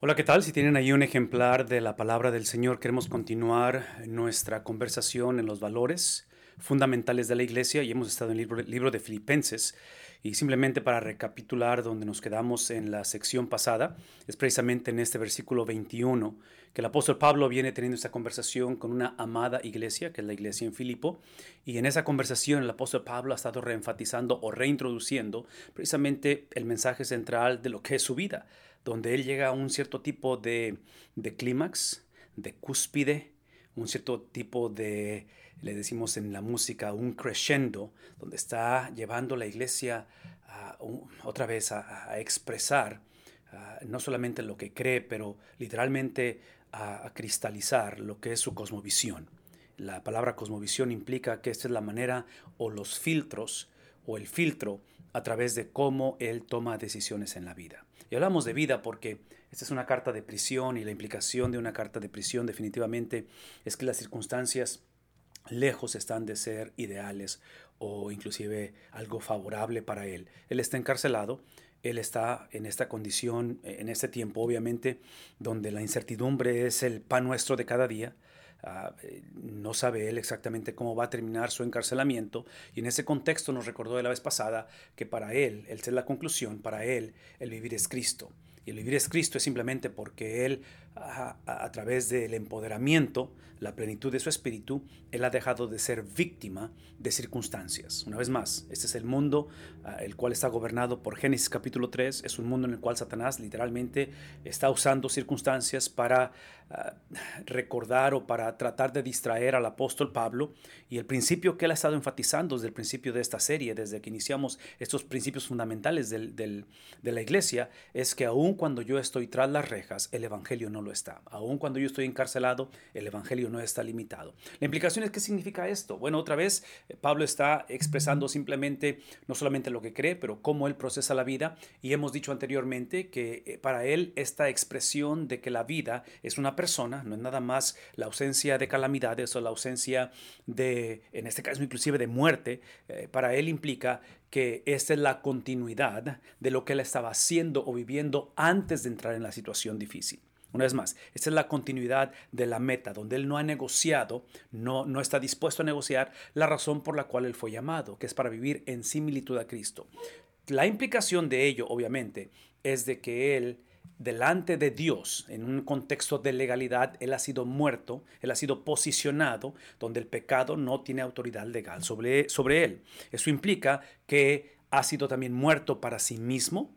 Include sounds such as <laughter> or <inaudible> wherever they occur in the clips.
Hola, ¿qué tal? Si tienen ahí un ejemplar de la palabra del Señor, queremos continuar nuestra conversación en los valores fundamentales de la iglesia y hemos estado en el libro, de Filipenses. Y simplemente para recapitular donde nos quedamos en la sección pasada, es precisamente en este versículo 21 que el apóstol Pablo viene teniendo esta conversación con una amada iglesia, que es la iglesia en Filipo, y en esa conversación el apóstol Pablo ha estado reenfatizando o reintroduciendo precisamente el mensaje central de lo que es su vida donde él llega a un cierto tipo de, clímax, de cúspide, un cierto tipo de, le decimos en la música, un crescendo, donde está llevando la iglesia otra vez a, expresar no solamente lo que cree, pero literalmente a, cristalizar lo que es su cosmovisión. La palabra cosmovisión implica que esta es la manera o los filtros o el filtro a través de cómo él toma decisiones en la vida. Y hablamos de vida porque esta es una carta de prisión y la implicación de una carta de prisión definitivamente es que las circunstancias lejos están de ser ideales o inclusive algo favorable para él. Él está encarcelado, él está en esta condición, en este tiempo obviamente, donde la incertidumbre es el pan nuestro de cada día, Ah, eh, no sabe él exactamente cómo va a terminar su encarcelamiento y en ese contexto nos recordó de la vez pasada que para él, él es la conclusión, para él el vivir es Cristo. Y el vivir es Cristo es simplemente porque Él, a, través del empoderamiento, la plenitud de su espíritu, Él ha dejado de ser víctima de circunstancias. Una vez más, este es el mundo ah, el cual está gobernado por Génesis capítulo 3. Es un mundo en el cual Satanás literalmente está usando circunstancias para ah, recordar o para tratar de distraer al apóstol Pablo. Y el principio que Él ha estado enfatizando desde el principio de esta serie, desde que iniciamos estos principios fundamentales de la iglesia, es que aún cuando yo estoy tras las rejas, el Evangelio no lo está. Aun cuando yo estoy encarcelado, el Evangelio no está limitado. La implicación es, ¿qué significa esto? Bueno, otra vez, eh, Pablo está expresando simplemente no solamente lo que cree, pero cómo él procesa la vida. Y hemos dicho anteriormente que eh, para él esta expresión de que la vida es una persona, no es nada más la ausencia de calamidades o la ausencia de, en este caso inclusive de muerte, eh, para él implica que esta es la continuidad de lo que él estaba haciendo o viviendo antes de entrar en la situación difícil. Una vez más, esta es la continuidad de la meta, donde él no ha negociado, no, no está dispuesto a negociar la razón por la cual él fue llamado, que es para vivir en similitud a Cristo. La implicación de ello, obviamente, es de que él delante de Dios, en un contexto de legalidad, Él ha sido muerto, Él ha sido posicionado donde el pecado no tiene autoridad legal sobre, sobre Él. Eso implica que ha sido también muerto para sí mismo,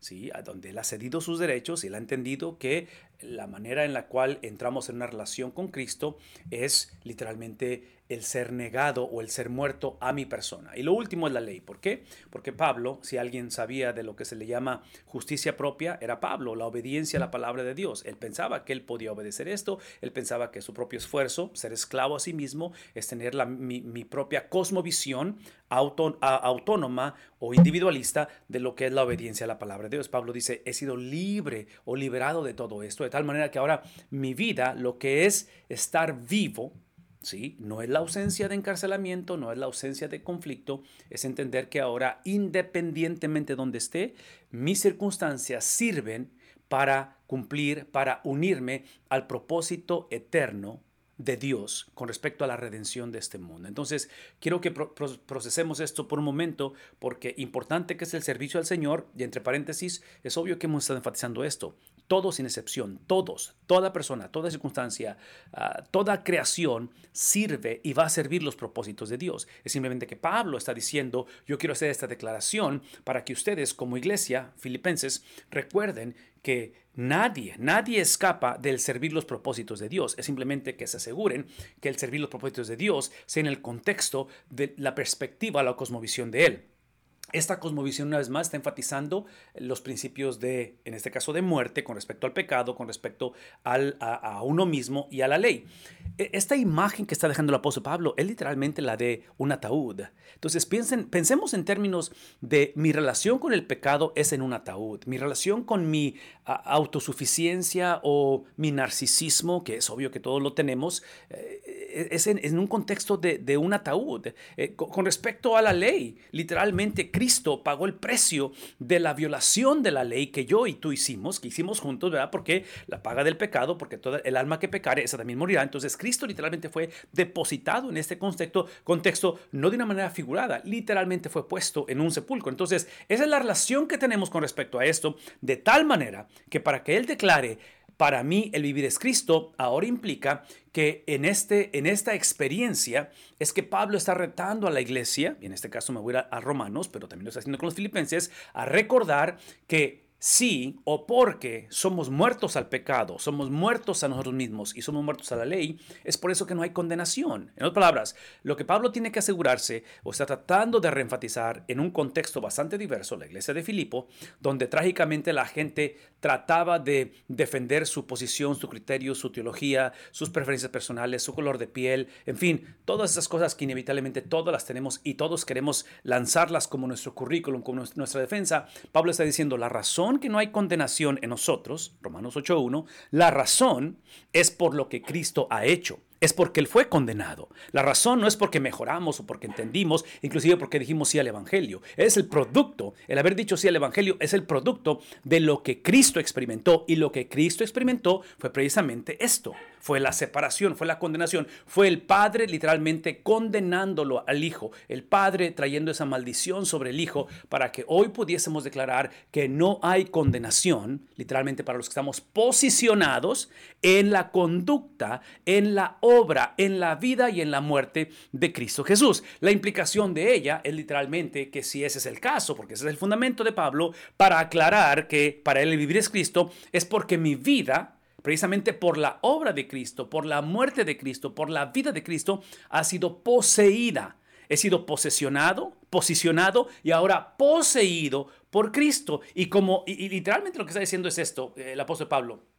¿sí? donde Él ha cedido sus derechos y Él ha entendido que la manera en la cual entramos en una relación con Cristo es literalmente el ser negado o el ser muerto a mi persona. Y lo último es la ley. ¿Por qué? Porque Pablo, si alguien sabía de lo que se le llama justicia propia, era Pablo, la obediencia a la palabra de Dios. Él pensaba que él podía obedecer esto, él pensaba que su propio esfuerzo, ser esclavo a sí mismo, es tener la, mi, propia cosmovisión autónoma o individualista de lo que es la obediencia a la palabra de Dios. Pablo dice, he sido libre o liberado de todo esto, tal manera que ahora mi vida, lo que es estar vivo, ¿sí? No es la ausencia de encarcelamiento, no es la ausencia de conflicto, es entender que ahora, independientemente de donde esté, mis circunstancias sirven para cumplir, para unirme al propósito eterno de Dios con respecto a la redención de este mundo. Entonces, quiero que procesemos esto por un momento, porque importante que es el servicio al Señor, y entre paréntesis, es obvio que hemos estado enfatizando esto. Todos sin excepción, todos, toda persona, toda circunstancia, ah, toda creación sirve y va a servir los propósitos de Dios. Es simplemente que Pablo está diciendo, yo quiero hacer esta declaración para que ustedes como iglesia, filipenses, recuerden que nadie, nadie escapa del servir los propósitos de Dios. Es simplemente que se aseguren que el servir los propósitos de Dios sea en el contexto de la perspectiva, la cosmovisión de Él. Esta cosmovisión, una vez más, está enfatizando los principios de, en este caso, de muerte con respecto al pecado, con respecto al, a, uno mismo y a la ley. E, esta imagen que está dejando el apóstol Pablo es literalmente la de un ataúd. Entonces, piensen, pensemos en términos de mi relación con el pecado es en un ataúd. Mi relación con mi autosuficiencia o mi narcisismo, que es obvio que todos lo tenemos, eh, es en, un contexto de, un ataúd. Eh, con, respecto a la ley, literalmente Cristo pagó el precio de la violación de la ley que yo y tú hicimos, que hicimos juntos, ¿verdad? Porque la paga del pecado, porque toda el alma que pecare, esa también morirá. Entonces Cristo literalmente fue depositado en este contexto, contexto no de una manera figurada, literalmente fue puesto en un sepulcro. Entonces, esa es la relación que tenemos con respecto a esto, de tal manera que para que Él declare para mí el vivir es Cristo ahora implica que en, este, en esta experiencia es que Pablo está retando a la iglesia, y en este caso me voy a, a Romanos, pero también lo está haciendo con los filipenses, a recordar que sí o porque somos muertos al pecado, somos muertos a nosotros mismos y somos muertos a la ley, es por eso que no hay condenación. En otras palabras, lo que Pablo tiene que asegurarse o está tratando de reenfatizar en un contexto bastante diverso, la iglesia de Filipo, donde trágicamente la gente trataba de defender su posición, su criterio, su teología, sus preferencias personales, su color de piel, en fin, todas esas cosas que inevitablemente todas las tenemos y todos queremos lanzarlas como nuestro currículum, como nuestra defensa. Pablo está diciendo la razón que no hay condenación en nosotros, Romanos 8.1, la razón es por lo que Cristo ha hecho es porque Él fue condenado. La razón no es porque mejoramos o porque entendimos, inclusive porque dijimos sí al Evangelio. Es el producto, el haber dicho sí al Evangelio es el producto de lo que Cristo experimentó. Y lo que Cristo experimentó fue precisamente esto. Fue la separación, fue la condenación. Fue el Padre literalmente condenándolo al Hijo. El Padre trayendo esa maldición sobre el Hijo para que hoy pudiésemos declarar que no hay condenación, literalmente para los que estamos posicionados en la conducta, en la en la vida y en la muerte de Cristo Jesús. La implicación de ella es literalmente que si ese es el caso, porque ese es el fundamento de Pablo, para aclarar que para él vivir es Cristo, es porque mi vida, precisamente por la obra de Cristo, por la muerte de Cristo, por la vida de Cristo, ha sido poseída. He sido posesionado, posicionado y ahora poseído por Cristo. Y como y, literalmente lo que está diciendo es esto, el apóstol Pablo eh,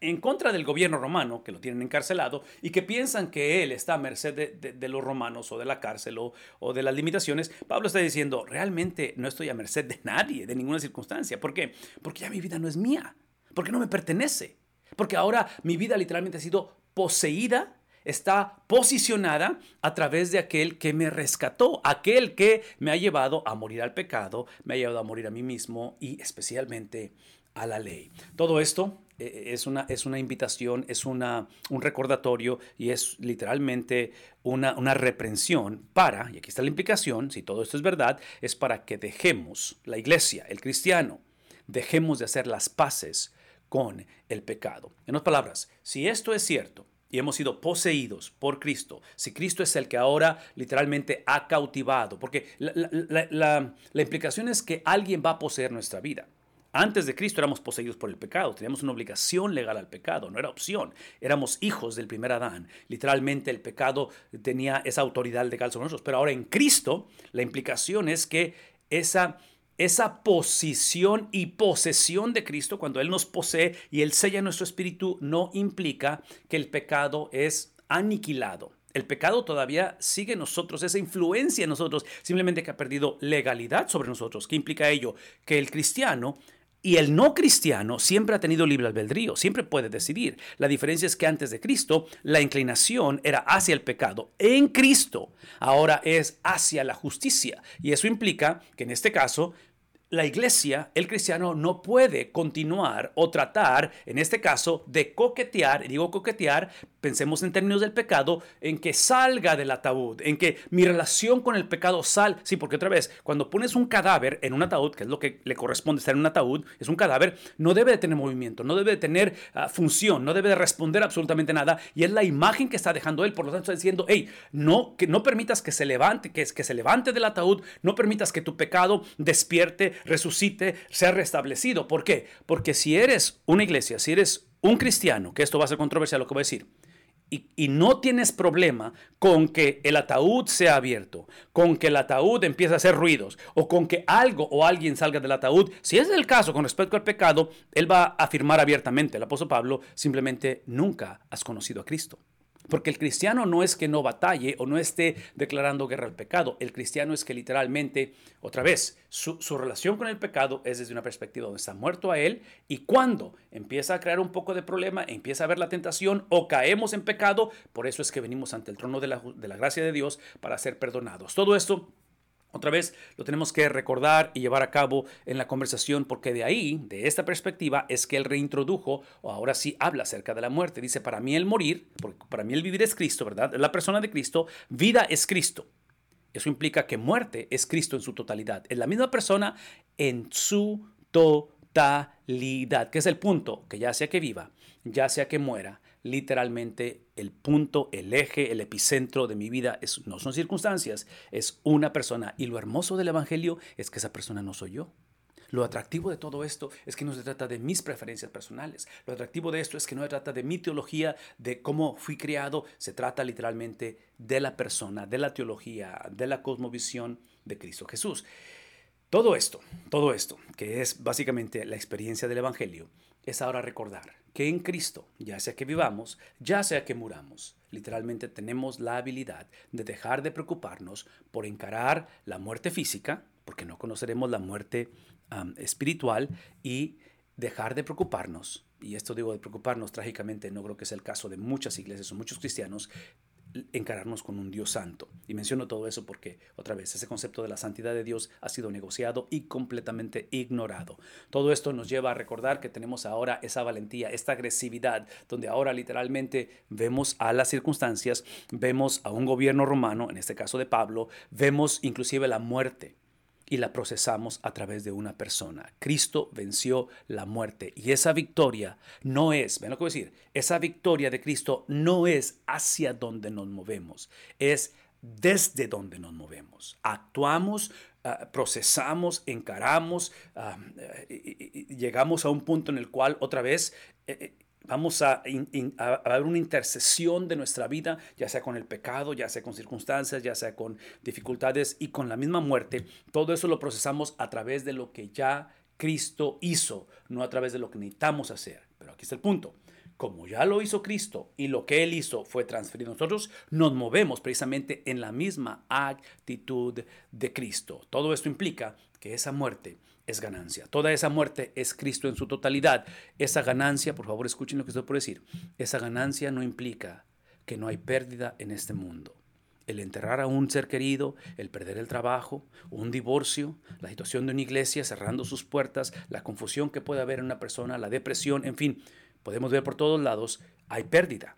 en contra del gobierno romano, que lo tienen encarcelado, y que piensan que él está a merced de, los romanos o de la cárcel o, de las limitaciones, Pablo está diciendo, realmente no estoy a merced de nadie, de ninguna circunstancia. ¿Por qué? Porque ya mi vida no es mía, porque no me pertenece, porque ahora mi vida literalmente ha sido poseída está posicionada a través de aquel que me rescató, aquel que me ha llevado a morir al pecado, me ha llevado a morir a mí mismo y especialmente a la ley. Todo esto eh, es una, es una invitación, es una, un recordatorio y es literalmente una, una reprensión para, y aquí está la implicación, si todo esto es verdad, es para que dejemos la iglesia, el cristiano, dejemos de hacer las paces con el pecado. En otras palabras, si esto es cierto, y hemos sido poseídos por Cristo, si Cristo es el que ahora literalmente ha cautivado, porque la, la implicación es que alguien va a poseer nuestra vida. Antes de Cristo éramos poseídos por el pecado, teníamos una obligación legal al pecado, no era opción, éramos hijos del primer Adán. Literalmente el pecado tenía esa autoridad legal sobre nosotros, pero ahora en Cristo la implicación es que esa esa posición y posesión de Cristo, cuando Él nos posee y Él sella nuestro espíritu, no implica que el pecado es aniquilado. El pecado todavía sigue en nosotros, esa influencia en nosotros, simplemente que ha perdido legalidad sobre nosotros. ¿Qué implica ello? Que el cristiano y el no cristiano siempre ha tenido libre albedrío, siempre puede decidir. La diferencia es que antes de Cristo la inclinación era hacia el pecado. En Cristo ahora es hacia la justicia. Y eso implica que en este caso la iglesia, el cristiano, no puede continuar o tratar, en este caso, de coquetear, digo coquetear, pensemos en términos del pecado, en que salga del ataúd, en que mi relación con el pecado sal. Sí, porque otra vez, cuando pones un cadáver en un ataúd, que es lo que le corresponde estar en un ataúd, es un cadáver, no debe de tener movimiento, no debe de tener ah, función, no debe de responder absolutamente nada, y es la imagen que está dejando él, por lo tanto está diciendo, hey, no, que no permitas que se levante, que, que se levante del ataúd, no permitas que tu pecado despierte, resucite, sea restablecido. ¿Por qué? Porque si eres una iglesia, si eres un cristiano, que esto va a ser controversial lo que voy a decir, y, no tienes problema con que el ataúd sea abierto, con que el ataúd empiece a hacer ruidos, o con que algo o alguien salga del ataúd, si es el caso con respecto al pecado, él va a afirmar abiertamente, el apóstol Pablo, simplemente nunca has conocido a Cristo. Porque el cristiano no es que no batalle o no esté declarando guerra al pecado. El cristiano es que literalmente, otra vez, su, relación con el pecado es desde una perspectiva donde está muerto a él y cuando empieza a crear un poco de problema, empieza a ver la tentación o caemos en pecado, por eso es que venimos ante el trono de la, de la gracia de Dios para ser perdonados. Todo esto otra vez lo tenemos que recordar y llevar a cabo en la conversación porque de ahí, de esta perspectiva, es que él reintrodujo o ahora sí habla acerca de la muerte. Dice, para mí el morir, porque para mí el vivir es Cristo, ¿verdad? La persona de Cristo, vida es Cristo. Eso implica que muerte es Cristo en su totalidad. Es la misma persona en su totalidad, que es el punto, que ya sea que viva, ya sea que muera, literalmente el punto, el eje, el epicentro de mi vida es, no son circunstancias, es una persona. Y lo hermoso del Evangelio es que esa persona no soy yo. Lo atractivo de todo esto es que no se trata de mis preferencias personales. Lo atractivo de esto es que no se trata de mi teología, de cómo fui criado. Se trata literalmente de la persona, de la teología, de la cosmovisión de Cristo Jesús. Todo esto, todo esto, que es básicamente la experiencia del Evangelio, es ahora recordar que en Cristo, ya sea que vivamos, ya sea que muramos, literalmente tenemos la habilidad de dejar de preocuparnos por encarar la muerte física, porque no conoceremos la muerte espiritual, y dejar de preocuparnos, y esto digo de preocuparnos trágicamente, no creo que sea el caso de muchas iglesias o muchos cristianos, encararnos con un Dios santo. Y menciono todo eso porque, otra vez, ese concepto de la santidad de Dios ha sido negociado y completamente ignorado. Todo esto nos lleva a recordar que tenemos ahora esa valentía, esta agresividad, donde ahora literalmente vemos a las circunstancias, vemos a un gobierno romano, en este caso de Pablo, vemos inclusive la muerte y la procesamos a través de una persona. Cristo venció la muerte y esa victoria no es, ven lo que voy a decir, esa victoria de Cristo no es hacia donde nos movemos, es desde donde nos movemos. Actuamos, ah, procesamos, encaramos, ah, y, llegamos a un punto en el cual otra vez... Eh, eh, Vamos a, haber una intercesión de nuestra vida, ya sea con el pecado, ya sea con circunstancias, ya sea con dificultades y con la misma muerte. Todo eso lo procesamos a través de lo que ya Cristo hizo, no a través de lo que necesitamos hacer. Pero aquí está el punto. Como ya lo hizo Cristo y lo que Él hizo fue transferido a nosotros, nos movemos precisamente en la misma actitud de Cristo. Todo esto implica que esa muerte es ganancia. Toda esa muerte es Cristo en su totalidad. Esa ganancia, por favor escuchen lo que estoy por decir, esa ganancia no implica que no hay pérdida en este mundo. El enterrar a un ser querido, el perder el trabajo, un divorcio, la situación de una iglesia cerrando sus puertas, la confusión que puede haber en una persona, la depresión, en fin, podemos ver por todos lados, hay pérdida.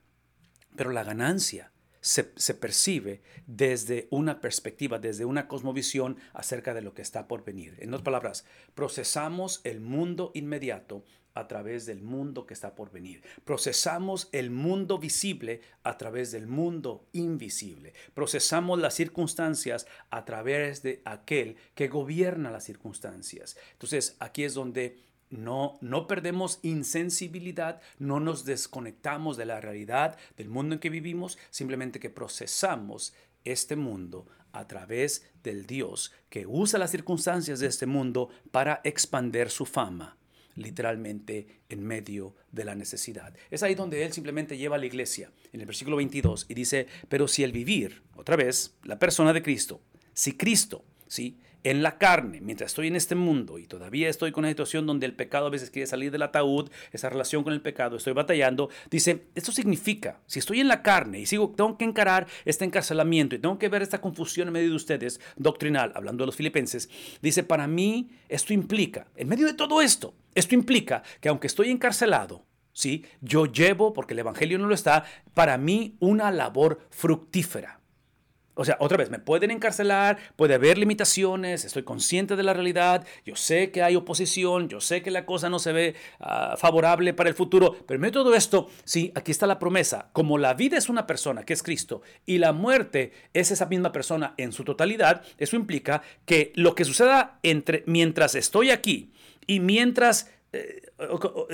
Pero la ganancia se, percibe desde una perspectiva, desde una cosmovisión acerca de lo que está por venir. En otras palabras, procesamos el mundo inmediato a través del mundo que está por venir. Procesamos el mundo visible a través del mundo invisible. Procesamos las circunstancias a través de aquel que gobierna las circunstancias. Entonces, aquí es donde no, no perdemos insensibilidad, no nos desconectamos de la realidad del mundo en que vivimos, simplemente que procesamos este mundo a través del Dios que usa las circunstancias de este mundo para expander su fama literalmente en medio de la necesidad. Es ahí donde él simplemente lleva a la iglesia, en el versículo 22, y dice, pero si el vivir, otra vez, la persona de Cristo, si Cristo, ¿sí? En la carne, mientras estoy en este mundo y todavía estoy con una situación donde el pecado a veces quiere salir del ataúd, esa relación con el pecado, estoy batallando, dice, esto significa, si estoy en la carne y sigo, tengo que encarar este encarcelamiento y tengo que ver esta confusión en medio de ustedes, doctrinal, hablando de los filipenses, dice, para mí esto implica, en medio de todo esto, esto implica que aunque estoy encarcelado, ¿sí? yo llevo, porque el Evangelio no lo está, para mí una labor fructífera. O sea, otra vez, me pueden encarcelar, puede haber limitaciones, estoy consciente de la realidad, yo sé que hay oposición, yo sé que la cosa no se ve ah, favorable para el futuro, pero en todo esto, sí, aquí está la promesa. Como la vida es una persona, que es Cristo, y la muerte es esa misma persona en su totalidad, eso implica que lo que suceda entre mientras estoy aquí y mientras eh,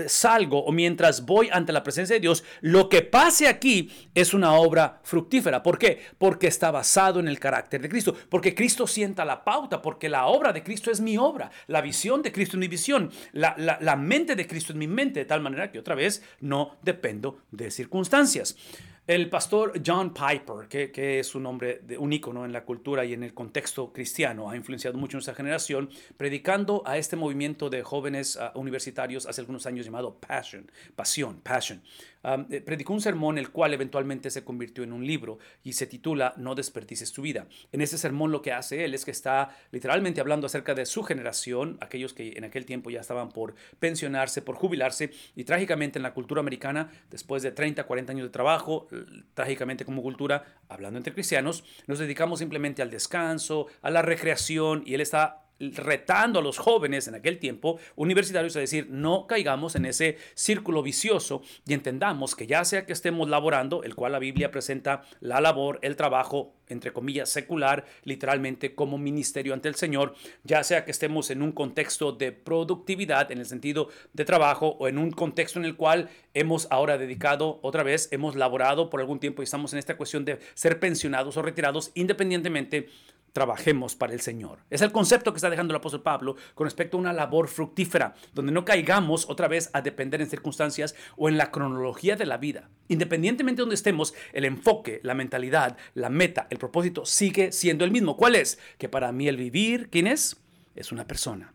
salgo o mientras voy ante la presencia de Dios, lo que pase aquí es una obra fructífera. ¿Por qué? Porque está basado en el carácter de Cristo, porque Cristo sienta la pauta, porque la obra de Cristo es mi obra, la visión de Cristo es mi visión, la, la mente de Cristo es mi mente, de tal manera que otra vez no dependo de circunstancias. El pastor John Piper, que, es un hombre, de, un ícono en la cultura y en el contexto cristiano, ha influenciado mucho nuestra generación, predicando a este movimiento de jóvenes ah, universitarios hace algunos años llamado Passion, Pasión, Passion. Eh, predicó un sermón el cual eventualmente se convirtió en un libro y se titula No desperdices tu vida. En ese sermón lo que hace él es que está literalmente hablando acerca de su generación, aquellos que en aquel tiempo ya estaban por pensionarse, por jubilarse y trágicamente en la cultura americana, después de 30, 40 años de trabajo, trágicamente como cultura, hablando entre cristianos, nos dedicamos simplemente al descanso, a la recreación y él está retando a los jóvenes en aquel tiempo universitarios a decir no caigamos en ese círculo vicioso y entendamos que ya sea que estemos laborando, el cual la Biblia presenta la labor, el trabajo, entre comillas, secular, literalmente como ministerio ante el Señor, ya sea que estemos en un contexto de productividad en el sentido de trabajo o en un contexto en el cual hemos ahora dedicado otra vez, hemos laborado por algún tiempo y estamos en esta cuestión de ser pensionados o retirados independientemente trabajemos para el Señor. Es el concepto que está dejando el apóstol Pablo con respecto a una labor fructífera, donde no caigamos otra vez a depender en circunstancias o en la cronología de la vida. Independientemente de donde estemos, el enfoque, la mentalidad, la meta, el propósito sigue siendo el mismo. ¿Cuál es? Que para mí el vivir, ¿quién es? Es una persona.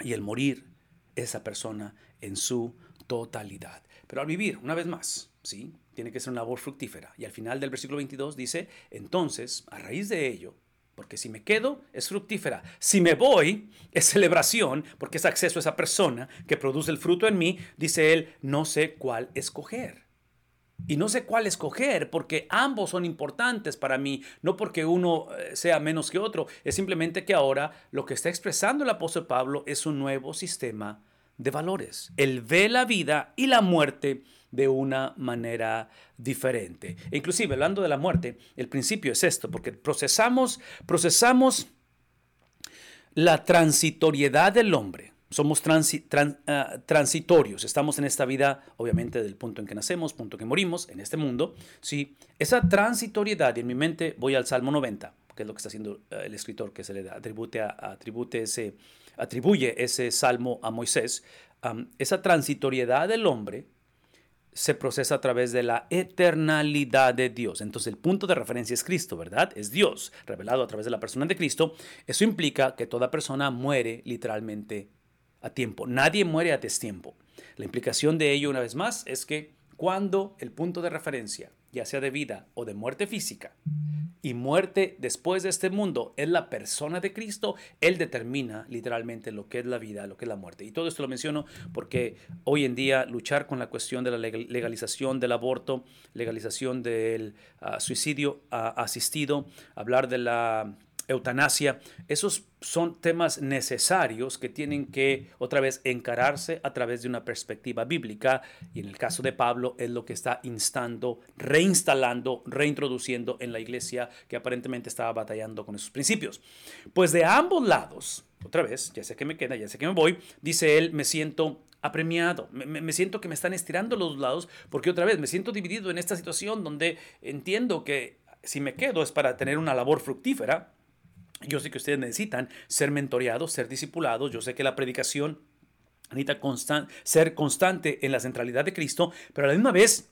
Y el morir, esa persona en su totalidad. Pero al vivir, una vez más, ¿sí? Tiene que ser una labor fructífera. Y al final del versículo 22 dice, entonces, a raíz de ello, porque si me quedo es fructífera. Si me voy es celebración porque es acceso a esa persona que produce el fruto en mí. Dice él, no sé cuál escoger. Y no sé cuál escoger porque ambos son importantes para mí, no porque uno eh, sea menos que otro, es simplemente que ahora lo que está expresando el apóstol Pablo es un nuevo sistema de valores. Él ve la vida y la muerte de una manera diferente. E inclusive, hablando de la muerte, el principio es esto, porque procesamos, procesamos la transitoriedad del hombre. Somos ah, transitorios, estamos en esta vida, obviamente, del punto en que nacemos, punto en que morimos, en este mundo. ¿sí? Esa transitoriedad, y en mi mente voy al Salmo 90, que es lo que está haciendo eh, el escritor, que se le atribute, a, ese, atribuye ese salmo a Moisés. esa transitoriedad del hombre se procesa a través de la eternalidad de Dios. Entonces el punto de referencia es Cristo, ¿verdad? Es Dios revelado a través de la persona de Cristo. Eso implica que toda persona muere literalmente a tiempo. Nadie muere a destiempo. La implicación de ello, una vez más, es que cuando el punto de referencia, ya sea de vida o de muerte física, y muerte después de este mundo es la persona de Cristo, Él determina literalmente lo que es la vida, lo que es la muerte. Y todo esto lo menciono porque hoy en día luchar con la cuestión de la legalización del aborto, legalización del ah, suicidio ah, asistido, hablar de la eutanasia, esos son temas necesarios que tienen que otra vez encararse a través de una perspectiva bíblica y en el caso de Pablo es lo que está instando, reinstalando, reintroduciendo en la iglesia que aparentemente estaba batallando con esos principios. Pues de ambos lados, otra vez, ya sé que me queda, ya sé que me voy, dice él, me siento apremiado, me, me, siento que me están estirando los lados porque otra vez me siento dividido en esta situación donde entiendo que si me quedo es para tener una labor fructífera, yo sé que ustedes necesitan ser mentoreados, ser discipulados. Yo sé que la predicación necesita ser constante en la centralidad de Cristo, pero a la misma vez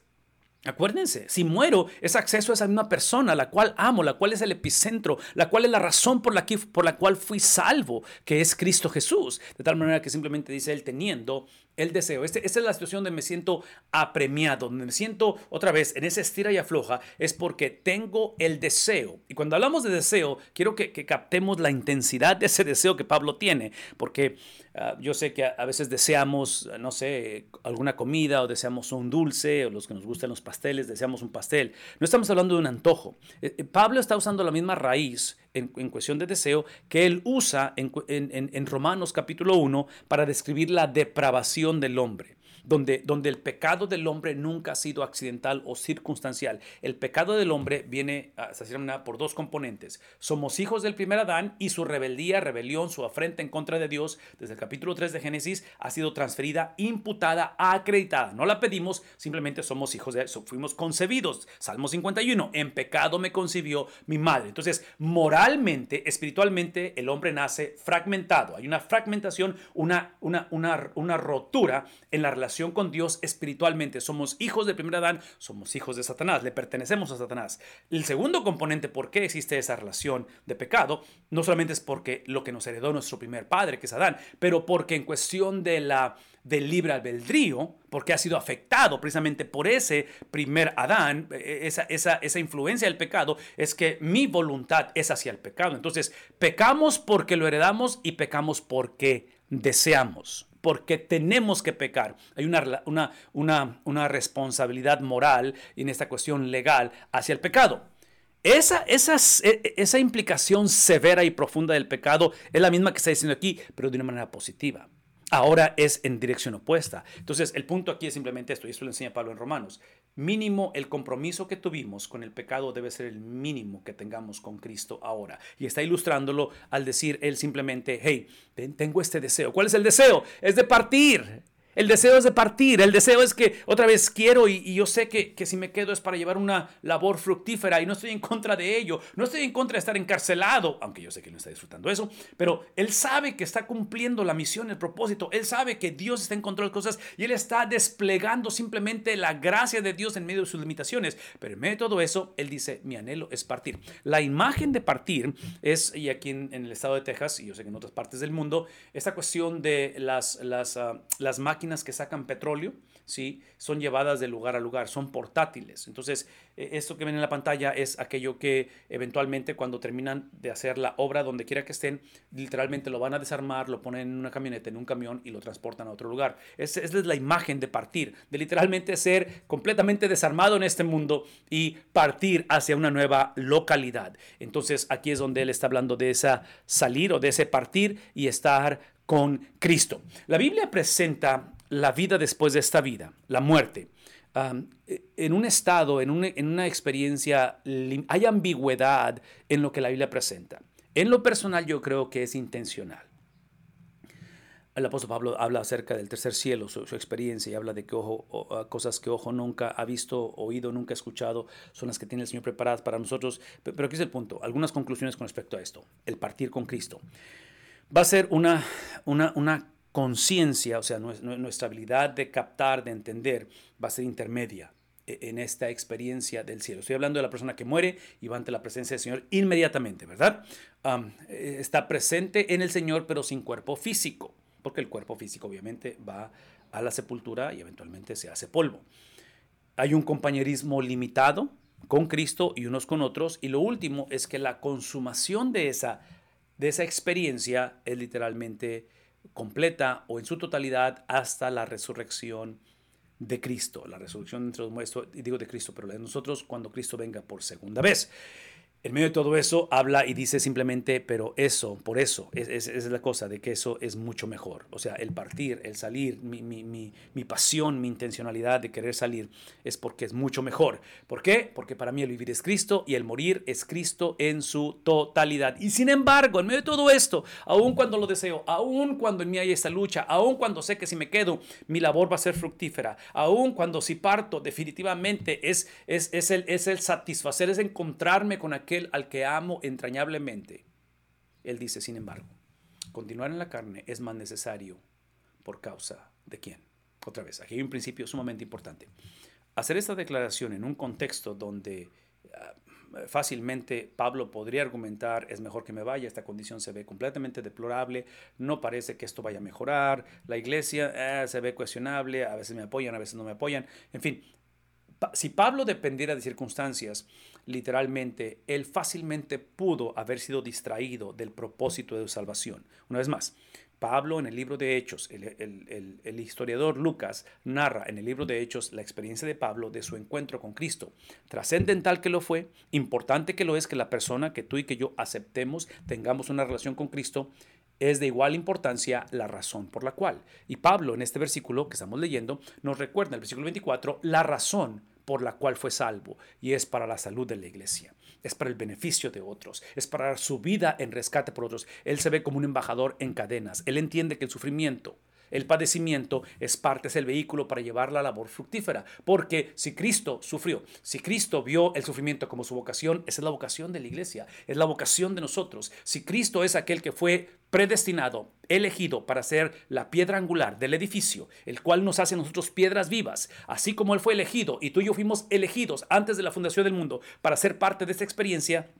Acuérdense, si muero es acceso a esa misma persona, la cual amo, la cual es el epicentro, la cual es la razón por la, por la cual fui salvo, que es Cristo Jesús. De tal manera que simplemente dice él teniendo el deseo. Este, esta es la situación donde me siento apremiado, donde me siento otra vez en esa estira y afloja, es porque tengo el deseo. Y cuando hablamos de deseo, quiero que, captemos la intensidad de ese deseo que Pablo tiene, porque ah, yo sé que a, veces deseamos, no sé, alguna comida o deseamos un dulce, o los que nos gustan los pasteles, deseamos un pastel. No estamos hablando de un antojo. Eh, eh, Pablo está usando la misma raíz en, cuestión de deseo que él usa en, en Romanos capítulo 1 para describir la depravación del hombre donde, donde el pecado del hombre nunca ha sido accidental o circunstancial. El pecado del hombre viene por dos componentes. Somos hijos del primer Adán y su rebeldía, rebelión, su afrenta en contra de Dios, desde el capítulo 3 de Génesis, ha sido transferida, imputada, acreditada. No la pedimos, simplemente somos hijos de eso. Fuimos concebidos. Salmo 51, en pecado me concibió mi madre. Entonces, moralmente, espiritualmente, el hombre nace fragmentado. Hay una fragmentación, una, una, una, una rotura en la relación con Dios espiritualmente. Somos hijos del primer Adán, somos hijos de Satanás, le pertenecemos a Satanás. El segundo componente, por qué existe esa relación de pecado, no solamente es porque lo que nos heredó nuestro primer padre, que es Adán, pero porque en cuestión de la del libre albedrío, porque ha sido afectado precisamente por ese primer Adán, e, e, esa, esa, esa influencia del pecado, es que mi voluntad es hacia el pecado. Entonces, pecamos porque lo heredamos y pecamos porque deseamos porque tenemos que pecar. Hay una, una, una, una, responsabilidad moral en esta cuestión legal hacia el pecado. Esa, esa, e, esa implicación severa y profunda del pecado es la misma que está diciendo aquí, pero de una manera positiva ahora es en dirección opuesta. Entonces, el punto aquí es simplemente esto, y esto lo enseña Pablo en Romanos. Mínimo, el compromiso que tuvimos con el pecado debe ser el mínimo que tengamos con Cristo ahora. Y está ilustrándolo al decir él simplemente, hey, tengo este deseo. ¿Cuál es el deseo? Es de partir. El deseo es de partir, el deseo es que otra vez quiero y, yo sé que, que, si me quedo es para llevar una labor fructífera y no estoy en contra de ello, no estoy en contra de estar encarcelado, aunque yo sé que él no está disfrutando eso, pero él sabe que está cumpliendo la misión, el propósito, él sabe que Dios está en control de cosas y él está desplegando simplemente la gracia de Dios en medio de sus limitaciones, pero en medio de todo eso, él dice, mi anhelo es partir. La imagen de partir es, y aquí en, el estado de Texas, y yo sé que en otras partes del mundo, esta cuestión de las, las, uh, las máquinas que sacan petróleo, ¿sí? son llevadas de lugar a lugar, son portátiles. Entonces, e, esto que ven en la pantalla es aquello que eventualmente cuando terminan de hacer la obra donde quiera que estén, literalmente lo van a desarmar, lo ponen en una camioneta, en un camión y lo transportan a otro lugar. Esa es la imagen de partir, de literalmente ser completamente desarmado en este mundo y partir hacia una nueva localidad. Entonces, aquí es donde él está hablando de esa salir o de ese partir y estar con Cristo. La Biblia presenta la vida después de esta vida, la muerte. en un estado, en una, en una experiencia, hay ambigüedad en lo que la Biblia presenta. En lo personal yo creo que es intencional. El apóstol Pablo habla acerca del tercer cielo, su, experiencia, y habla de que ojo, cosas que ojo nunca ha visto, oído, nunca ha escuchado, son las que tiene el Señor preparadas para nosotros. Pero aquí es el punto, algunas conclusiones con respecto a esto, el partir con Cristo va a ser una, una, conciencia, o sea, nuestra habilidad de captar, de entender, va a ser intermedia e, en esta experiencia del cielo. Estoy hablando de la persona que muere y va ante la presencia del Señor inmediatamente, ¿verdad? Eh, está presente en el Señor, pero sin cuerpo físico, porque el cuerpo físico obviamente va a la sepultura y eventualmente se hace polvo. Hay un compañerismo limitado con Cristo y unos con otros, y lo último es que la consumación de esa de esa experiencia es literalmente completa o en su totalidad hasta la resurrección de Cristo, la resurrección entre los muertos, digo de Cristo, pero de nosotros cuando Cristo venga por segunda vez. En medio de todo eso habla y dice simplemente, pero eso, por eso, es, la cosa de que eso es mucho mejor. O sea, el partir, el salir, mi, pasión, mi intencionalidad de querer salir es porque es mucho mejor. ¿Por qué? Porque para mí el vivir es Cristo y el morir es Cristo en su totalidad. Y sin embargo, en medio de todo esto, aun cuando lo deseo, aun cuando en mí hay esta lucha, aun cuando sé que si me quedo, mi labor va a ser fructífera, aun cuando si parto, definitivamente es, el, es el satisfacer, es encontrarme con aquel al que amo entrañablemente. Él dice, sin embargo, continuar en la carne es más necesario por causa de quién. Otra vez, aquí hay un principio sumamente importante. Hacer esta declaración en un contexto donde ah, fácilmente Pablo podría argumentar, es mejor que me vaya, esta condición se ve completamente deplorable, no parece que esto vaya a mejorar, la iglesia eh, se ve cuestionable, a veces me apoyan, a veces no me apoyan, en fin, si Pablo dependiera de circunstancias, literalmente, él fácilmente pudo haber sido distraído del propósito de su salvación. Una vez más, Pablo en el libro de Hechos, el, historiador Lucas narra en el libro de Hechos la experiencia de Pablo de su encuentro con Cristo. Trascendental que lo fue, importante que lo es que la persona que tú y que yo aceptemos, tengamos una relación con Cristo, es de igual importancia la razón por la cual. Y Pablo en este versículo que estamos leyendo nos recuerda, en el versículo 24, la razón por la cual fue salvo, y es para la salud de la iglesia, es para el beneficio de otros, es para su vida en rescate por otros. Él se ve como un embajador en cadenas, él entiende que el sufrimiento, el padecimiento es parte, es el vehículo para llevar la labor fructífera. Porque si Cristo sufrió, si Cristo vio el sufrimiento como su vocación, esa es la vocación de la iglesia, es la vocación de nosotros. Si Cristo es aquel que fue predestinado, elegido para ser la piedra angular del edificio, el cual nos hace a nosotros piedras vivas, así como Él fue elegido y tú y yo fuimos elegidos antes de la fundación del mundo para ser parte de esta experiencia,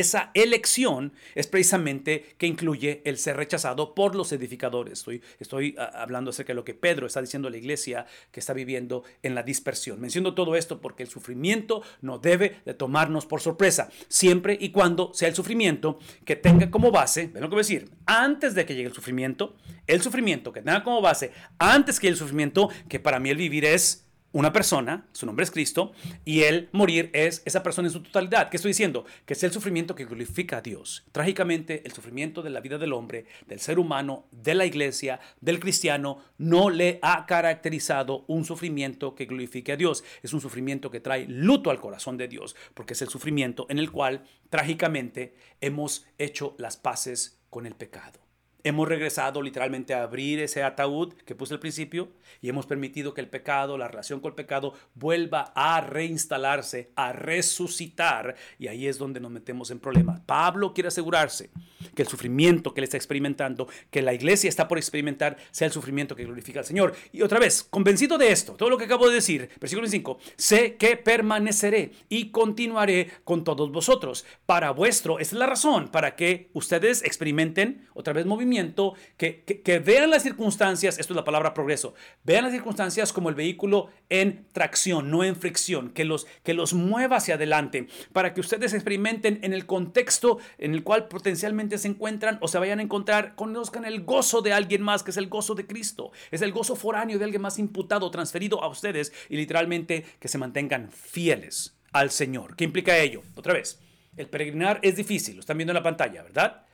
esa elección es precisamente que incluye el ser rechazado por los edificadores. Estoy, estoy ah, hablando acerca de lo que Pedro está diciendo a la iglesia que está viviendo en la dispersión. Menciono todo esto porque el sufrimiento no debe de tomarnos por sorpresa, siempre y cuando sea el sufrimiento que tenga como base, ven lo que voy a decir, antes de que llegue el sufrimiento, el sufrimiento que tenga como base, antes que el sufrimiento, que para mí el vivir es una persona, su nombre es Cristo, y el morir es esa persona en su totalidad. ¿Qué estoy diciendo? Que es el sufrimiento que glorifica a Dios. Trágicamente, el sufrimiento de la vida del hombre, del ser humano, de la iglesia, del cristiano, no le ha caracterizado un sufrimiento que glorifique a Dios. Es un sufrimiento que trae luto al corazón de Dios, porque es el sufrimiento en el cual, trágicamente, hemos hecho las paces con el pecado. Hemos regresado literalmente a abrir ese ataúd que puse al principio y hemos permitido que el pecado, la relación con el pecado, vuelva a reinstalarse, a resucitar. Y ahí es donde nos metemos en problemas. Pablo quiere asegurarse que el sufrimiento que él está experimentando, que la iglesia está por experimentar, sea el sufrimiento que glorifica al Señor. Y otra vez, convencido de esto, todo lo que acabo de decir, versículo 5, sé que permaneceré y continuaré con todos vosotros. Para vuestro, esa es la razón, para que ustedes experimenten otra vez movimiento que, vean las circunstancias, esto es la palabra progreso, vean las circunstancias como el vehículo en tracción, no en fricción, que los, que los mueva hacia adelante, para que ustedes experimenten en el contexto en el cual potencialmente se encuentran o se vayan a encontrar, conozcan el gozo de alguien más, que es el gozo de Cristo, es el gozo foráneo de alguien más imputado, transferido a ustedes y literalmente que se mantengan fieles al Señor. ¿Qué implica ello? Otra vez. El peregrinar es difícil, lo están viendo en la pantalla, ¿verdad?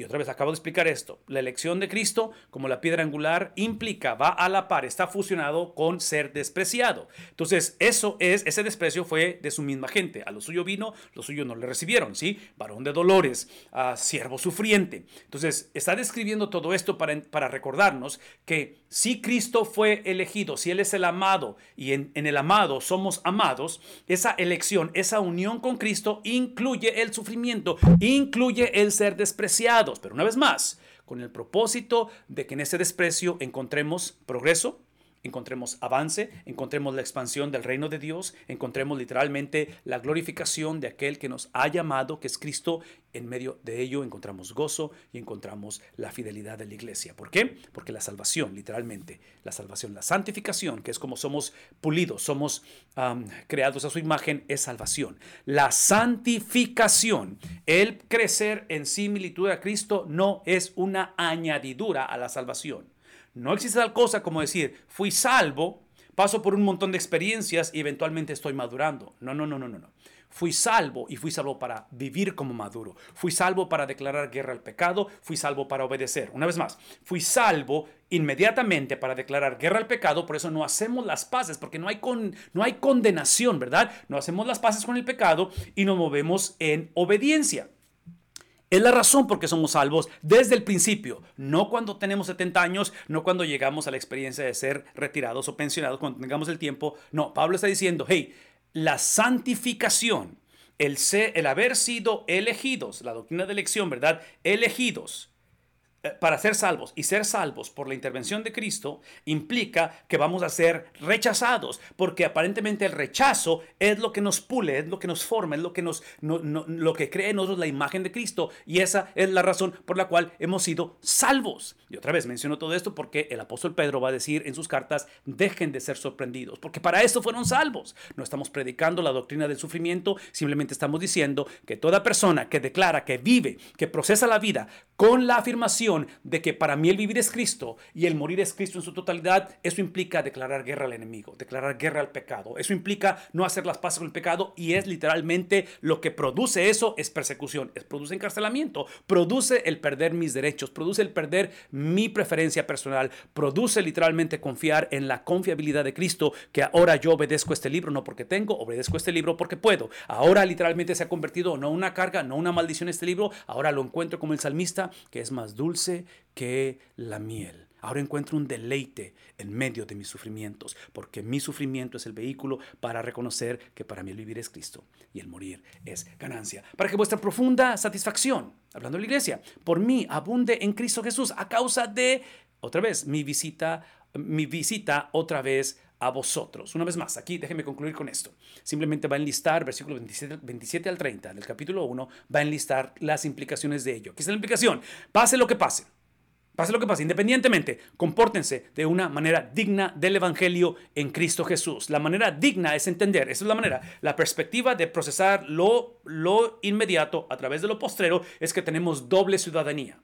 Y otra vez acabo de explicar esto. La elección de Cristo como la piedra angular implica, va a la par, está fusionado con ser despreciado. Entonces, eso es, ese desprecio fue de su misma gente. A lo suyo vino, lo suyo no le recibieron, ¿sí? Varón de dolores, a siervo sufriente. Entonces, está describiendo todo esto para, para recordarnos que si Cristo fue elegido, si Él es el amado y en, en el amado somos amados, esa elección, esa unión con Cristo incluye el sufrimiento, incluye el ser despreciado pero una vez más, con el propósito de que en ese desprecio encontremos progreso, encontremos avance, encontremos la expansión del reino de Dios, encontremos literalmente la glorificación de aquel que nos ha llamado, que es Cristo. En medio de ello encontramos gozo y encontramos la fidelidad de la iglesia. ¿Por qué? Porque la salvación, literalmente, la salvación, la santificación, que es como somos pulidos, somos creados a su imagen, es salvación. La santificación, el crecer en similitud a Cristo, no es una añadidura a la salvación. No existe tal cosa como decir, fui salvo, paso por un montón de experiencias y eventualmente estoy madurando. No, no, no, no, no. no. Fui salvo y fui salvo para vivir como maduro. Fui salvo para declarar guerra al pecado. Fui salvo para obedecer. Una vez más, fui salvo inmediatamente para declarar guerra al pecado. Por eso no hacemos las paces, porque no hay, con, no hay condenación, ¿verdad? No hacemos las paces con el pecado y nos movemos en obediencia. Es la razón por qué somos salvos desde el principio, no cuando tenemos 70 años, no cuando llegamos a la experiencia de ser retirados o pensionados, cuando tengamos el tiempo. No, Pablo está diciendo, hey, la santificación, el, ser, el haber sido elegidos, la doctrina de elección, ¿verdad? Elegidos para ser salvos y ser salvos por la intervención de Cristo implica que vamos a ser rechazados, porque aparentemente el rechazo es lo que nos pule, es lo que nos forma, es lo que nos lo que crea en nosotros la imagen de Cristo y esa es la razón por la cual hemos sido salvos. Y otra vez menciono todo esto porque el apóstol Pedro va a decir en sus cartas, dejen de ser sorprendidos, porque para eso fueron salvos. No estamos predicando la doctrina del sufrimiento, simplemente estamos diciendo que toda persona que declara que vive, que procesa la vida con la afirmación de que para mí el vivir es Cristo y el morir es Cristo en su totalidad, eso implica declarar guerra al enemigo, declarar guerra al pecado. Eso implica no hacer las paces con el pecado y es literalmente lo que produce eso es persecución, es produce encarcelamiento, produce el perder mis derechos, produce el perder mi preferencia personal, produce literalmente confiar en la confiabilidad de Cristo, que ahora yo obedezco este libro no porque tengo, obedezco este libro porque puedo. Ahora literalmente se ha convertido no una carga, no una maldición este libro, ahora lo encuentro como el salmista, que es más dulce que la miel. Ahora encuentro un deleite en medio de mis sufrimientos, porque mi sufrimiento es el vehículo para reconocer que para mí el vivir es Cristo y el morir es ganancia. Para que vuestra profunda satisfacción, hablando de la iglesia, por mí abunde en Cristo Jesús a causa de, otra vez, mi visita, mi visita otra vez a vosotros. Una vez más, aquí déjenme concluir con esto. Simplemente va a enlistar, versículo 27, 27 al 30 del capítulo 1, va a enlistar las implicaciones de ello. ¿Qué es la implicación? Pase lo que pase Pase lo que pase, independientemente, compórtense de una manera digna del Evangelio en Cristo Jesús. La manera digna es entender, esa es la manera, la perspectiva de procesar lo, lo inmediato a través de lo postrero es que tenemos doble ciudadanía.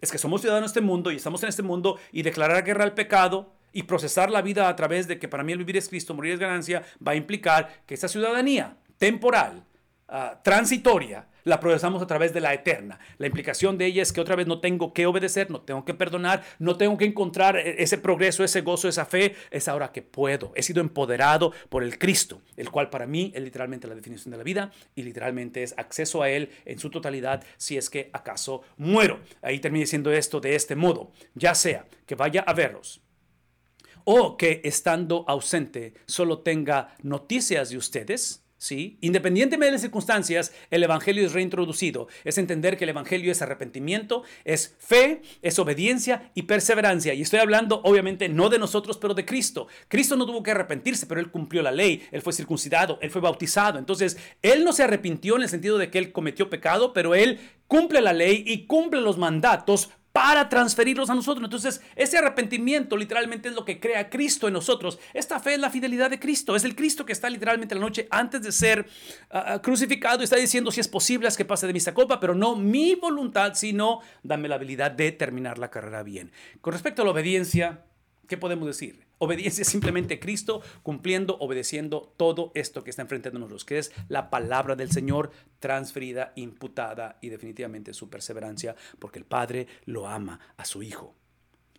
Es que somos ciudadanos de este mundo y estamos en este mundo y declarar guerra al pecado y procesar la vida a través de que para mí el vivir es Cristo, morir es ganancia, va a implicar que esa ciudadanía temporal, ah, transitoria, la procesamos a través de la eterna. La implicación de ella es que otra vez no tengo que obedecer, no tengo que perdonar, no tengo que encontrar e-, ese progreso, ese gozo, esa fe. Es ahora que puedo. He sido empoderado por el Cristo, el cual para mí es literalmente la definición de la vida y literalmente es acceso a Él en su totalidad si es que acaso muero. Ahí termina diciendo esto de este modo. Ya sea que vaya a verlos o que estando ausente solo tenga noticias de ustedes ¿sí? Independientemente de las circunstancias, el Evangelio es reintroducido. Es entender que el Evangelio es arrepentimiento, es fe, es obediencia y perseverancia. Y estoy hablando, obviamente, no de nosotros, pero de Cristo. Cristo no tuvo que arrepentirse, pero Él cumplió la ley, Él fue circuncidado, Él fue bautizado. Entonces, Él no se arrepintió en el sentido de que Él cometió pecado, pero Él cumple la ley y cumple los mandatos para transferirlos a nosotros. Entonces, ese arrepentimiento literalmente es lo que crea Cristo en nosotros. Esta fe es la fidelidad de Cristo. Es el Cristo que está literalmente la noche antes de ser uh, crucificado y está diciendo si es posible es que pase de mi copa, pero no mi voluntad, sino dame la habilidad de terminar la carrera bien. Con respecto a la obediencia, ¿qué podemos decir? Obediencia es simplemente Cristo cumpliendo, obedeciendo todo esto que está enfrente de nosotros, que es la palabra del Señor transferida, imputada y definitivamente su perseverancia, porque el Padre lo ama a su Hijo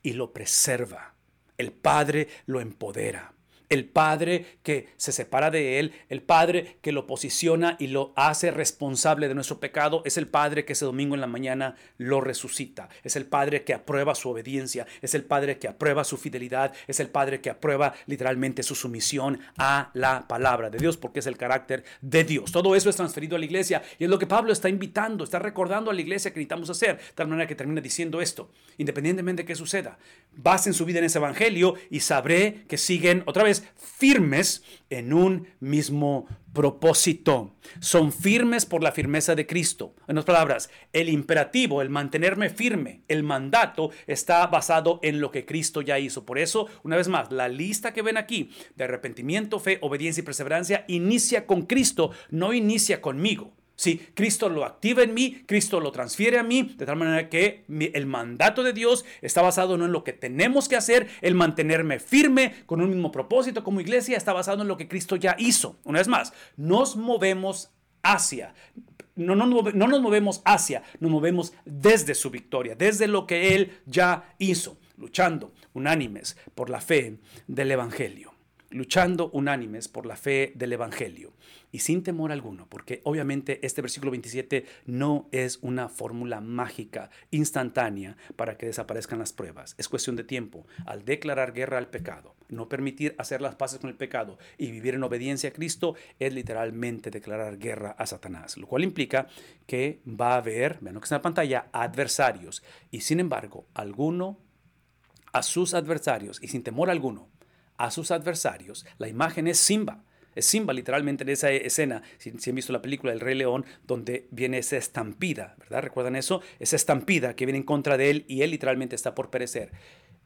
y lo preserva. El Padre lo empodera el Padre que se separa de Él, el Padre que lo posiciona y lo hace responsable de nuestro pecado, es el Padre que ese domingo en la mañana lo resucita, es el Padre que aprueba su obediencia, es el Padre que aprueba su fidelidad, es el Padre que aprueba literalmente su sumisión a la palabra de Dios, porque es el carácter de Dios. Todo eso es transferido a la iglesia y es lo que Pablo está invitando, está recordando a la iglesia que necesitamos hacer, de tal manera que termina diciendo esto, independientemente de qué suceda, basen su vida en ese evangelio y sabré que siguen otra vez firmes en un mismo propósito. Son firmes por la firmeza de Cristo. En otras palabras, el imperativo, el mantenerme firme, el mandato está basado en lo que Cristo ya hizo. Por eso, una vez más, la lista que ven aquí de arrepentimiento, fe, obediencia y perseverancia inicia con Cristo, no inicia conmigo. Si Cristo lo activa en mí, Cristo lo transfiere a mí, de tal manera que el mandato de Dios está basado no en lo que tenemos que hacer, el mantenerme firme con un mismo propósito como iglesia, está basado en lo que Cristo ya hizo. Una vez más, nos movemos hacia, no, no, no nos movemos hacia, nos movemos desde su victoria, desde lo que Él ya hizo, luchando unánimes por la fe del Evangelio luchando unánimes por la fe del Evangelio y sin temor alguno, porque obviamente este versículo 27 no es una fórmula mágica, instantánea, para que desaparezcan las pruebas. Es cuestión de tiempo. Al declarar guerra al pecado, no permitir hacer las paces con el pecado y vivir en obediencia a Cristo, es literalmente declarar guerra a Satanás, lo cual implica que va a haber, vean lo que está en la pantalla, adversarios. Y sin embargo, alguno a sus adversarios y sin temor alguno a sus adversarios. La imagen es Simba. Es Simba literalmente en esa escena, si, han visto la película El Rey León, donde viene esa estampida, ¿verdad? ¿Recuerdan eso? Esa estampida que viene en contra de él y él literalmente está por perecer.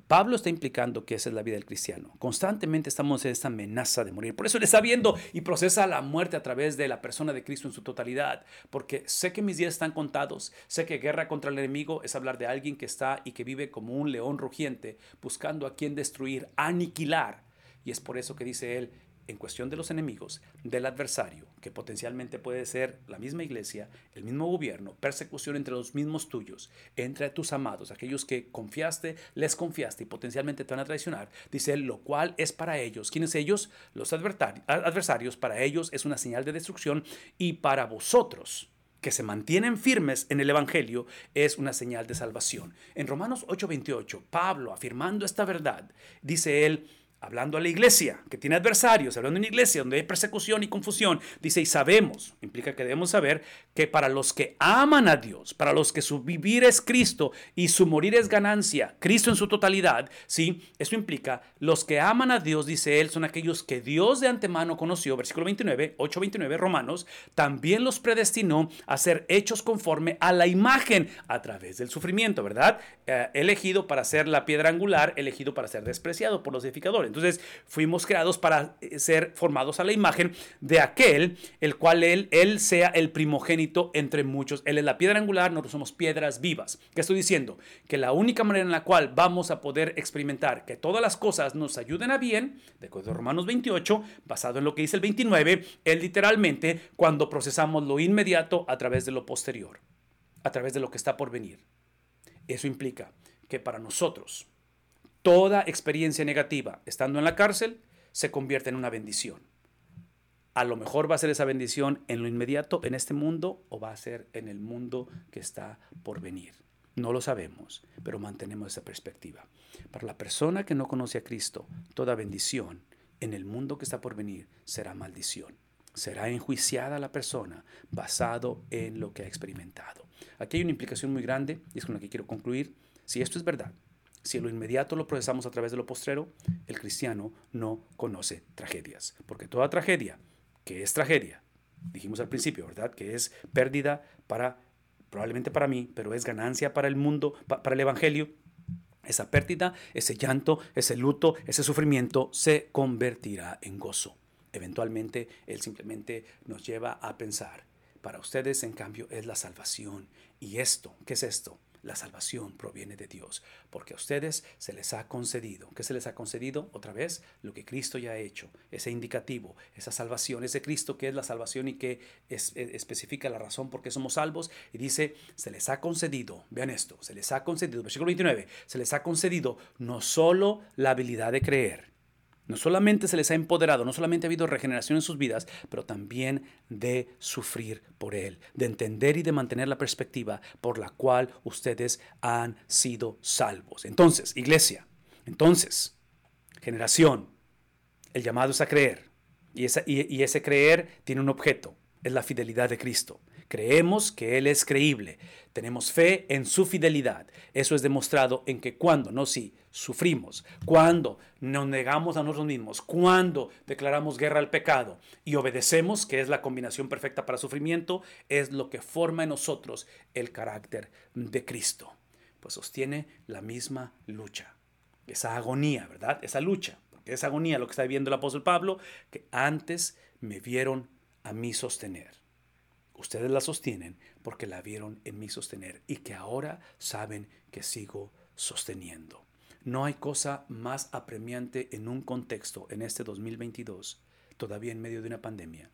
Pablo está implicando que esa es la vida del cristiano. Constantemente estamos en esta amenaza de morir. Por eso él está viendo y procesa la muerte a través de la persona de Cristo en su totalidad. Porque sé que mis días están contados. Sé que guerra contra el enemigo es hablar de alguien que está y que vive como un león rugiente, buscando a quien destruir, aniquilar. Y es por eso que dice él, en cuestión de los enemigos, del adversario, que potencialmente puede ser la misma iglesia, el mismo gobierno, persecución entre los mismos tuyos, entre tus amados, aquellos que confiaste, les confiaste y potencialmente te van a traicionar, dice él, lo cual es para ellos. ¿Quiénes ellos? Los adversarios, para ellos es una señal de destrucción y para vosotros que se mantienen firmes en el Evangelio es una señal de salvación. En Romanos 8:28, Pablo, afirmando esta verdad, dice él, hablando a la iglesia, que tiene adversarios, hablando de una iglesia donde hay persecución y confusión, dice, y sabemos, implica que debemos saber que para los que aman a Dios, para los que su vivir es Cristo y su morir es ganancia, Cristo en su totalidad, ¿sí? Eso implica, los que aman a Dios, dice él, son aquellos que Dios de antemano conoció, versículo 29, 8, 29, Romanos, también los predestinó a ser hechos conforme a la imagen a través del sufrimiento, ¿verdad? Eh, elegido para ser la piedra angular, elegido para ser despreciado por los edificadores. Entonces fuimos creados para eh, ser formados a la imagen de aquel, el cual él, él sea el primogénito entre muchos. Él es la piedra angular, nosotros somos piedras vivas. ¿Qué estoy diciendo? Que la única manera en la cual vamos a poder experimentar que todas las cosas nos ayuden a bien, de acuerdo a Romanos 28, basado en lo que dice el 29, es literalmente cuando procesamos lo inmediato a través de lo posterior, a través de lo que está por venir. Eso implica que para nosotros, toda experiencia negativa estando en la cárcel se convierte en una bendición. A lo mejor va a ser esa bendición en lo inmediato, en este mundo, o va a ser en el mundo que está por venir. No lo sabemos, pero mantenemos esa perspectiva. Para la persona que no conoce a Cristo, toda bendición en el mundo que está por venir será maldición. Será enjuiciada la persona basado en lo que ha experimentado. Aquí hay una implicación muy grande y es con la que quiero concluir. Si esto es verdad, si lo inmediato lo procesamos a través de lo postrero, el cristiano no conoce tragedias, porque toda tragedia, que es tragedia, dijimos al principio, ¿verdad? Que es pérdida para, probablemente para mí, pero es ganancia para el mundo, para el Evangelio, esa pérdida, ese llanto, ese luto, ese sufrimiento se convertirá en gozo. Eventualmente, Él simplemente nos lleva a pensar, para ustedes, en cambio, es la salvación. ¿Y esto? ¿Qué es esto? La salvación proviene de Dios, porque a ustedes se les ha concedido. ¿Qué se les ha concedido? Otra vez, lo que Cristo ya ha hecho, ese indicativo, esa salvación, ese Cristo que es la salvación y que e, especifica la razón por qué somos salvos. Y dice, se les ha concedido, vean esto, se les ha concedido, versículo 29, se les ha concedido no solo la habilidad de creer, no solamente se les ha empoderado, no solamente ha habido regeneración en sus vidas, pero también de sufrir por Él, de entender y de mantener la perspectiva por la cual ustedes han sido salvos. Entonces, iglesia, entonces, generación, el llamado es a creer. Y, y ese creer tiene un objeto, es la fidelidad de Cristo. Creemos que Él es creíble. Tenemos fe en su fidelidad. Eso es demostrado en que cuando, no si, sufrimos, cuando nos negamos a nosotros mismos, cuando declaramos guerra al pecado y obedecemos, que es la combinación perfecta para sufrimiento, es lo que forma en nosotros el carácter de Cristo. Pues sostiene la misma lucha. Esa agonía, ¿verdad? Esa lucha. Porque esa agonía, lo que está viviendo el apóstol Pablo, que antes me vieron a mí sostener. Ustedes la sostienen porque la vieron en mí sostener y que ahora saben que sigo sosteniendo. No hay cosa más apremiante en un contexto en este 2022, todavía en medio de una pandemia,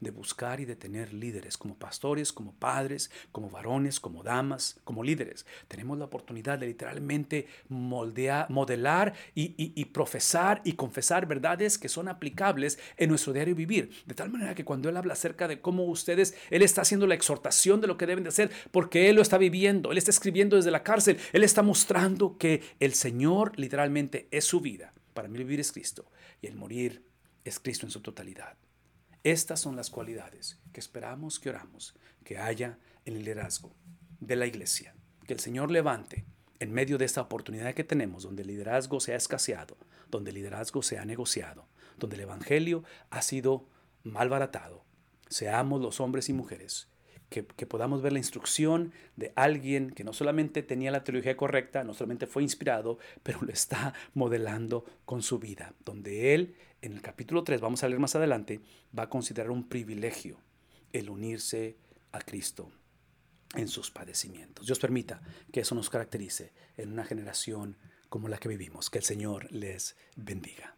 de buscar y de tener líderes como pastores, como padres, como varones, como damas, como líderes. Tenemos la oportunidad de literalmente moldear, modelar y, y, profesar y confesar verdades que son aplicables en nuestro diario vivir. De tal manera que cuando Él habla acerca de cómo ustedes, Él está haciendo la exhortación de lo que deben de hacer, porque Él lo está viviendo, Él está escribiendo desde la cárcel, Él está mostrando que el Señor literalmente es su vida. Para mí vivir es Cristo y el morir es Cristo en su totalidad. Estas son las cualidades que esperamos que oramos que haya en el liderazgo de la iglesia. Que el Señor levante en medio de esta oportunidad que tenemos, donde el liderazgo se ha escaseado, donde el liderazgo se ha negociado, donde el Evangelio ha sido malbaratado. Seamos los hombres y mujeres que, podamos ver la instrucción de alguien que no solamente tenía la teología correcta, no solamente fue inspirado, <laughs> pero lo está modelando con su vida, donde él, en el capítulo 3, vamos a leer más adelante, va a considerar un privilegio el unirse a Cristo en sus padecimientos. Dios permita que eso nos caracterice en una generación como la que vivimos. Que el Señor les bendiga.